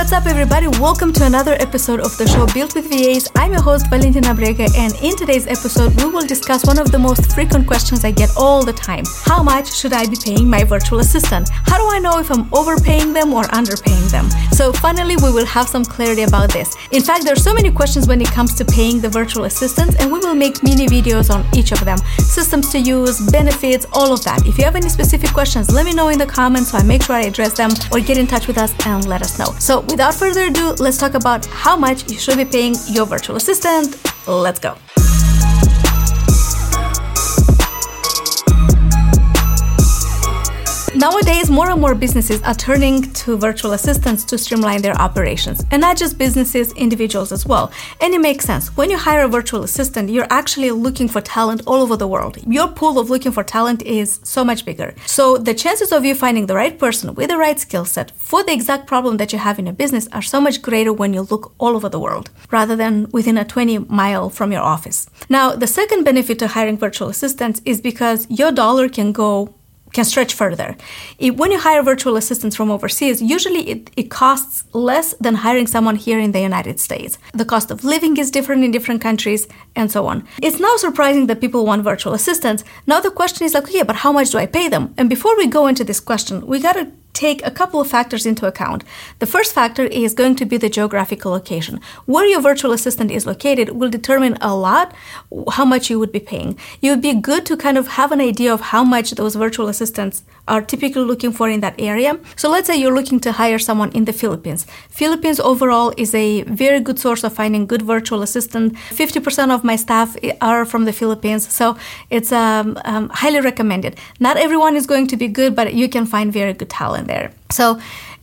what's up, everybody? Welcome to another episode of the show Built with VAs. I'm your host, Valentina Brega, and in today's episode, we will discuss one of the most frequent questions I get all the time How much should I be paying my virtual assistant? How do I know if I'm overpaying them or underpaying them? So, finally, we will have some clarity about this. In fact, there are so many questions when it comes to paying the virtual assistants, and we will make mini videos on each of them systems to use, benefits, all of that. If you have any specific questions, let me know in the comments so I make sure I address them or get in touch with us and let us know. So, without further ado, let's talk about how much you should be paying your virtual assistant. Let's go. Nowadays, more and more businesses are turning to virtual assistants to streamline their operations, and not just businesses, individuals as well. And it makes sense. When you hire a virtual assistant, you're actually looking for talent all over the world. Your pool of looking for talent is so much bigger. So the chances of you finding the right person with the right skill set for the exact problem that you have in a business are so much greater when you look all over the world rather than within a 20 mile from your office. Now, the second benefit to hiring virtual assistants is because your dollar can go can stretch further. It, when you hire virtual assistants from overseas, usually it, it costs less than hiring someone here in the United States. The cost of living is different in different countries and so on. It's now surprising that people want virtual assistants. Now the question is like, okay, but how much do I pay them? And before we go into this question, we gotta take a couple of factors into account. The first factor is going to be the geographical location. Where your virtual assistant is located will determine a lot how much you would be paying. It would be good to kind of have an idea of how much those virtual assistants are typically looking for in that area. So let's say you're looking to hire someone in the Philippines. Philippines overall is a very good source of finding good virtual assistant. 50% of my staff are from the Philippines, so it's um, um, highly recommended. Not everyone is going to be good, but you can find very good talent there. So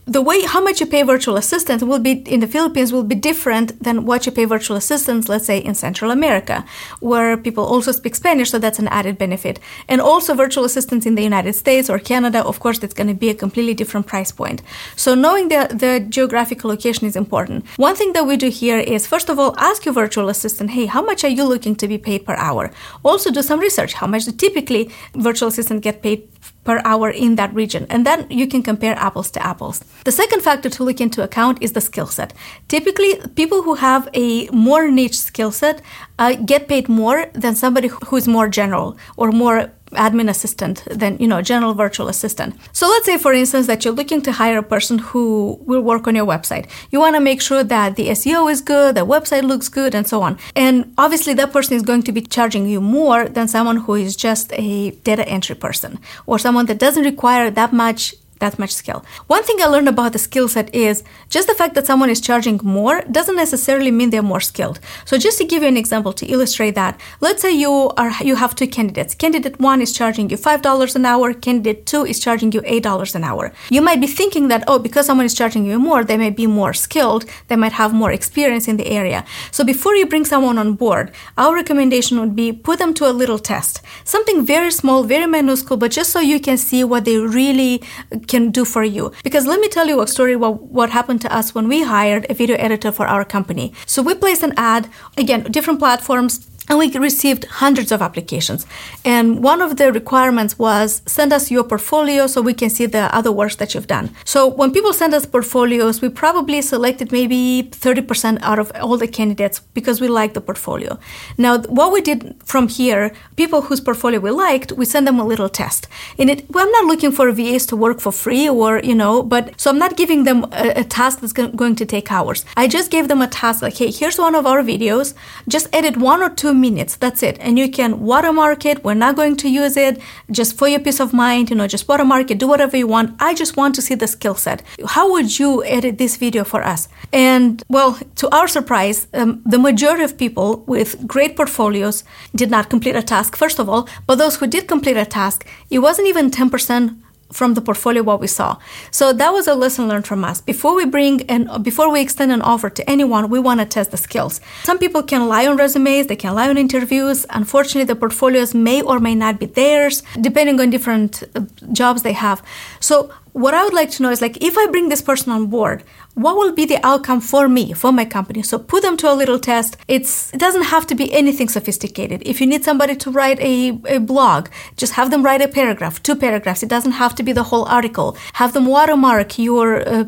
the way how much you pay virtual assistants will be in the Philippines will be different than what you pay virtual assistants, let's say in Central America, where people also speak Spanish, so that's an added benefit. And also virtual assistants in the United States or Canada, of course, that's going to be a completely different price point. So knowing the, the geographical location is important. One thing that we do here is first of all ask your virtual assistant, hey, how much are you looking to be paid per hour? Also do some research. How much do typically virtual assistants get paid per hour in that region. And then you can compare apples to apples. The second factor to look into account is the skill set. Typically, people who have a more niche skill set uh, get paid more than somebody who is more general or more admin assistant than you know general virtual assistant. So let's say for instance that you're looking to hire a person who will work on your website. You want to make sure that the seo is good the website looks good and so on. And obviously that person is going to be charging you more than someone who is just a data entry person or someone that doesn't require that much that much skill. One thing I learned about the skill set is just the fact that someone is charging more doesn't necessarily mean they're more skilled. So just to give you an example to illustrate that, let's say you are you have two candidates. Candidate 1 is charging you $5 an hour, candidate 2 is charging you $8 an hour. You might be thinking that oh because someone is charging you more, they may be more skilled, they might have more experience in the area. So before you bring someone on board, our recommendation would be put them to a little test. Something very small, very minuscule, but just so you can see what they really can do for you. Because let me tell you a story what, what happened to us when we hired a video editor for our company. So we placed an ad, again, different platforms, and we received hundreds of applications. And one of the requirements was send us your portfolio so we can see the other works that you've done. So when people send us portfolios, we probably selected maybe 30% out of all the candidates because we liked the portfolio. Now, what we did from here, people whose portfolio we liked, we send them a little test. In it, well, I'm not looking for VAs to work for free or, you know, but so I'm not giving them a, a task that's going to take hours. I just gave them a task like, hey, here's one of our videos, just edit one or two minutes. That's it. And you can watermark it. We're not going to use it just for your peace of mind. You know, just watermark it, do whatever you want. I just want to see the skill set. How would you edit this video for us? And well, to our surprise, um, the majority of people with great portfolios did not complete a task, first of all, but those who did complete a task, it wasn't even 10% from the portfolio what we saw. So that was a lesson learned from us. Before we bring and before we extend an offer to anyone, we want to test the skills. Some people can lie on resumes, they can lie on interviews. Unfortunately, the portfolios may or may not be theirs, depending on different uh, jobs they have. So what I would like to know is like if I bring this person on board, what will be the outcome for me, for my company? So put them to a little test. It's, it doesn't have to be anything sophisticated. If you need somebody to write a, a blog, just have them write a paragraph, two paragraphs. It doesn't have to be the whole article. Have them watermark your, uh,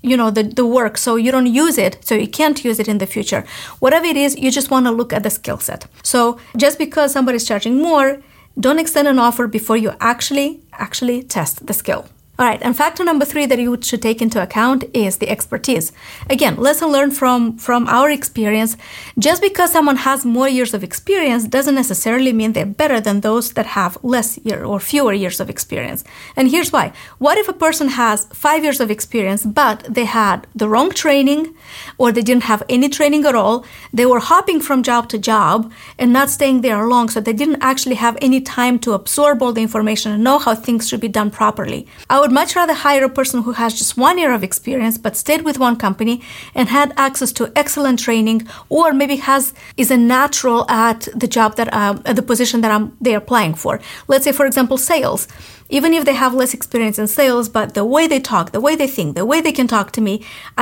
you know, the, the work so you don't use it, so you can't use it in the future. Whatever it is, you just want to look at the skill set. So just because somebody's charging more, don't extend an offer before you actually actually test the skill. All right, and factor number three that you should take into account is the expertise. Again, lesson learned from, from our experience. Just because someone has more years of experience doesn't necessarily mean they're better than those that have less year or fewer years of experience. And here's why. What if a person has five years of experience, but they had the wrong training or they didn't have any training at all? They were hopping from job to job and not staying there long, so they didn't actually have any time to absorb all the information and know how things should be done properly. I would much rather hire a person who has just one year of experience but stayed with one company and had access to excellent training or maybe has is a natural at the job that um, at the position that I'm, they're applying for. Let's say, for example, sales. Even if they have less experience in sales, but the way they talk, the way they think, the way they can talk to me,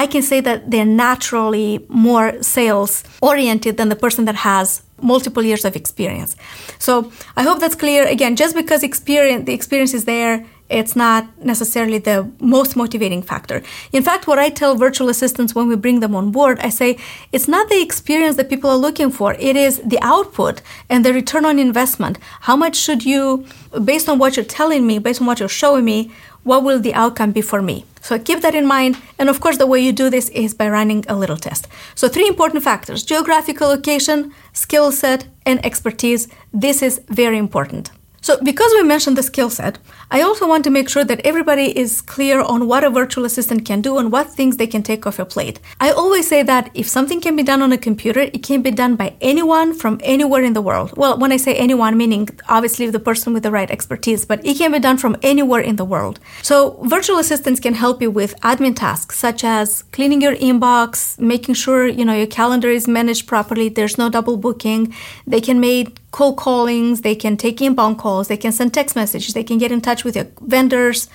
I can say that they're naturally more sales oriented than the person that has multiple years of experience. So I hope that's clear. Again, just because experience the experience is there it's not necessarily the most motivating factor. In fact, what I tell virtual assistants when we bring them on board, I say it's not the experience that people are looking for, it is the output and the return on investment. How much should you, based on what you're telling me, based on what you're showing me, what will the outcome be for me? So keep that in mind. And of course, the way you do this is by running a little test. So, three important factors geographical location, skill set, and expertise. This is very important. So, because we mentioned the skill set, I also want to make sure that everybody is clear on what a virtual assistant can do and what things they can take off your plate. I always say that if something can be done on a computer, it can be done by anyone from anywhere in the world. Well, when I say anyone, meaning obviously the person with the right expertise, but it can be done from anywhere in the world. So, virtual assistants can help you with admin tasks such as cleaning your inbox, making sure, you know, your calendar is managed properly, there's no double booking. They can make cold callings, they can take inbound calls, they can send text messages, they can get in touch with your vendors,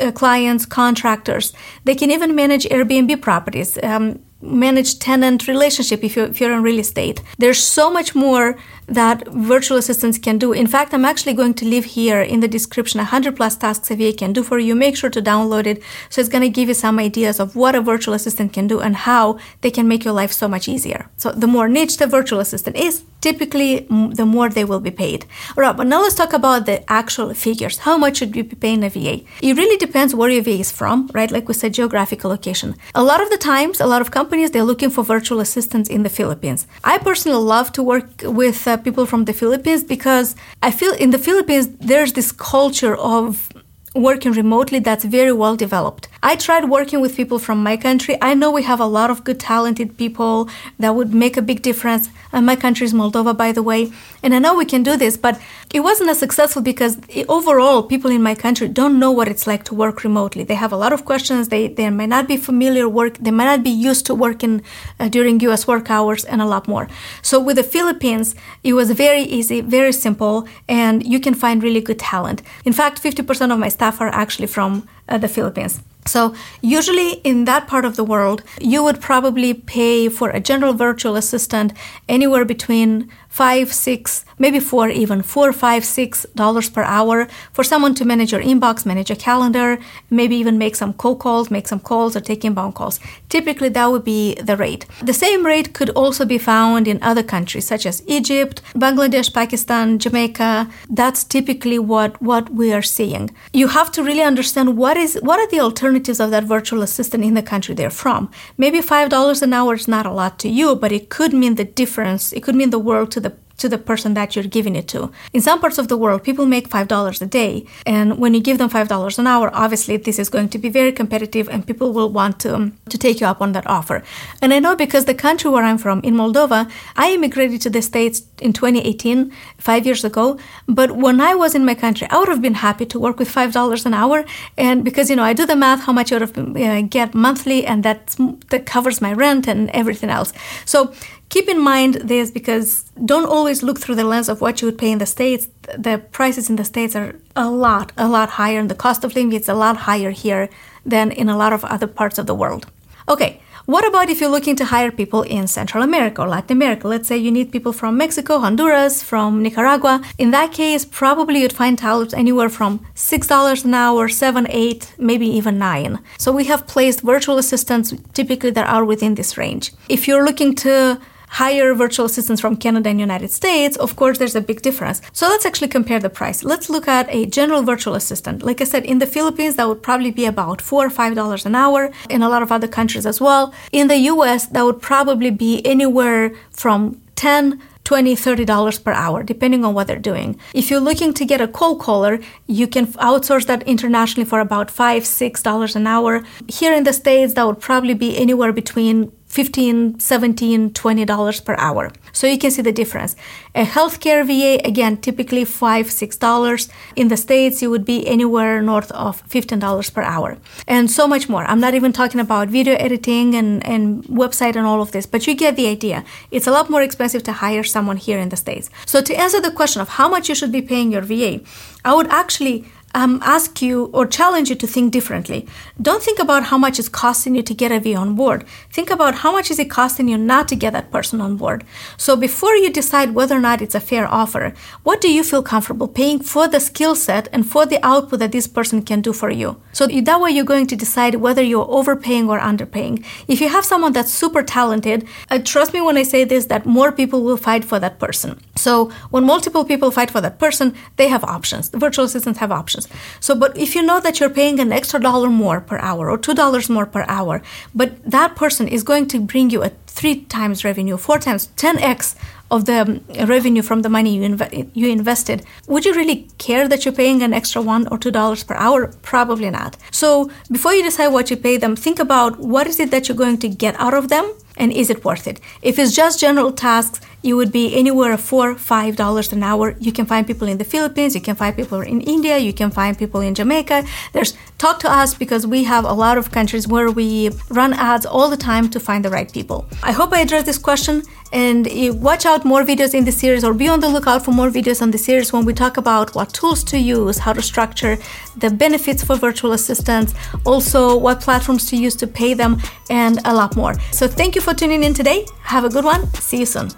uh, clients, contractors. They can even manage Airbnb properties. Um, manage tenant relationship if you're, if you're in real estate. There's so much more that virtual assistants can do. In fact, I'm actually going to leave here in the description 100 plus tasks a VA can do for you. Make sure to download it. So it's going to give you some ideas of what a virtual assistant can do and how they can make your life so much easier. So the more niche the virtual assistant is, typically the more they will be paid. All right, but now let's talk about the actual figures. How much should you be paying a VA? It really depends where your VA is from, right? Like we said, geographical location. A lot of the times, a lot of companies, they're looking for virtual assistants in the Philippines. I personally love to work with uh, people from the Philippines because I feel in the Philippines, there's this culture of working remotely that's very well developed. I tried working with people from my country. I know we have a lot of good, talented people that would make a big difference. And my country is Moldova, by the way. And I know we can do this, but it wasn't as successful because overall, people in my country don't know what it's like to work remotely. They have a lot of questions. They, they might not be familiar work. They might not be used to working uh, during U.S. work hours and a lot more. So with the Philippines, it was very easy, very simple, and you can find really good talent. In fact, 50% of my staff are actually from uh, the Philippines. So, usually in that part of the world, you would probably pay for a general virtual assistant anywhere between five, six, maybe four, even four, five, six dollars per hour for someone to manage your inbox, manage a calendar, maybe even make some cold calls, make some calls, or take inbound calls. Typically, that would be the rate. The same rate could also be found in other countries such as Egypt, Bangladesh, Pakistan, Jamaica. That's typically what, what we are seeing. You have to really understand what is what are the alternatives of that virtual assistant in the country they're from. Maybe five dollars an hour is not a lot to you, but it could mean the difference. It could mean the world to to the person that you're giving it to. In some parts of the world, people make $5 a day. And when you give them $5 an hour, obviously this is going to be very competitive and people will want to, um, to take you up on that offer. And I know because the country where I'm from, in Moldova, I immigrated to the States in 2018, five years ago. But when I was in my country, I would have been happy to work with $5 an hour. And because, you know, I do the math, how much I would have uh, get monthly, and that, that covers my rent and everything else. So keep in mind this because don't always look through the lens of what you would pay in the States. The prices in the States are a lot, a lot higher, and the cost of living is a lot higher here than in a lot of other parts of the world. Okay, what about if you're looking to hire people in Central America or Latin America? Let's say you need people from Mexico, Honduras, from Nicaragua. In that case, probably you'd find talents anywhere from $6 an hour, 7, 8, maybe even 9. So we have placed virtual assistants typically that are within this range. If you're looking to hire virtual assistants from Canada and United States, of course, there's a big difference. So let's actually compare the price. Let's look at a general virtual assistant. Like I said, in the Philippines, that would probably be about four or five dollars an hour. In a lot of other countries as well. In the US, that would probably be anywhere from 10 20 $30 per hour, depending on what they're doing. If you're looking to get a cold caller, you can outsource that internationally for about 5, $6 an hour. Here in the States, that would probably be anywhere between 15 17 20 dollars per hour. So you can see the difference. A healthcare va again typically 5 6 dollars. In the states it would be anywhere north of 15 dollars per hour. And so much more. I'm not even talking about video editing and, and website and all of this but you get the idea. It's a lot more expensive to hire someone here in the states. So to answer the question of how much you should be paying your va i would actually um, ask you or challenge you to think differently. Don't think about how much it's costing you to get a V on board. Think about how much is it costing you not to get that person on board. So before you decide whether or not it's a fair offer, what do you feel comfortable paying for the skill set and for the output that this person can do for you? So that way you're going to decide whether you're overpaying or underpaying. If you have someone that's super talented, uh, trust me when I say this that more people will fight for that person. So when multiple people fight for that person, they have options. The virtual assistants have options. So, but if you know that you're paying an extra dollar more per hour or two dollars more per hour, but that person is going to bring you a three times revenue, four times, 10x of the um, revenue from the money you, inv- you invested, would you really care that you're paying an extra one or two dollars per hour? Probably not. So before you decide what you pay them, think about what is it that you're going to get out of them and is it worth it? If it's just general tasks, you would be anywhere four, five dollars an hour. You can find people in the Philippines, you can find people in India, you can find people in Jamaica. There's talk to us because we have a lot of countries where we run ads all the time to find the right people. I hope I addressed this question and eh, watch out more videos in the series or be on the lookout for more videos on the series when we talk about what tools to use, how to structure the benefits for virtual assistants, also what platforms to use to pay them, and a lot more. So thank you for tuning in today. Have a good one. See you soon.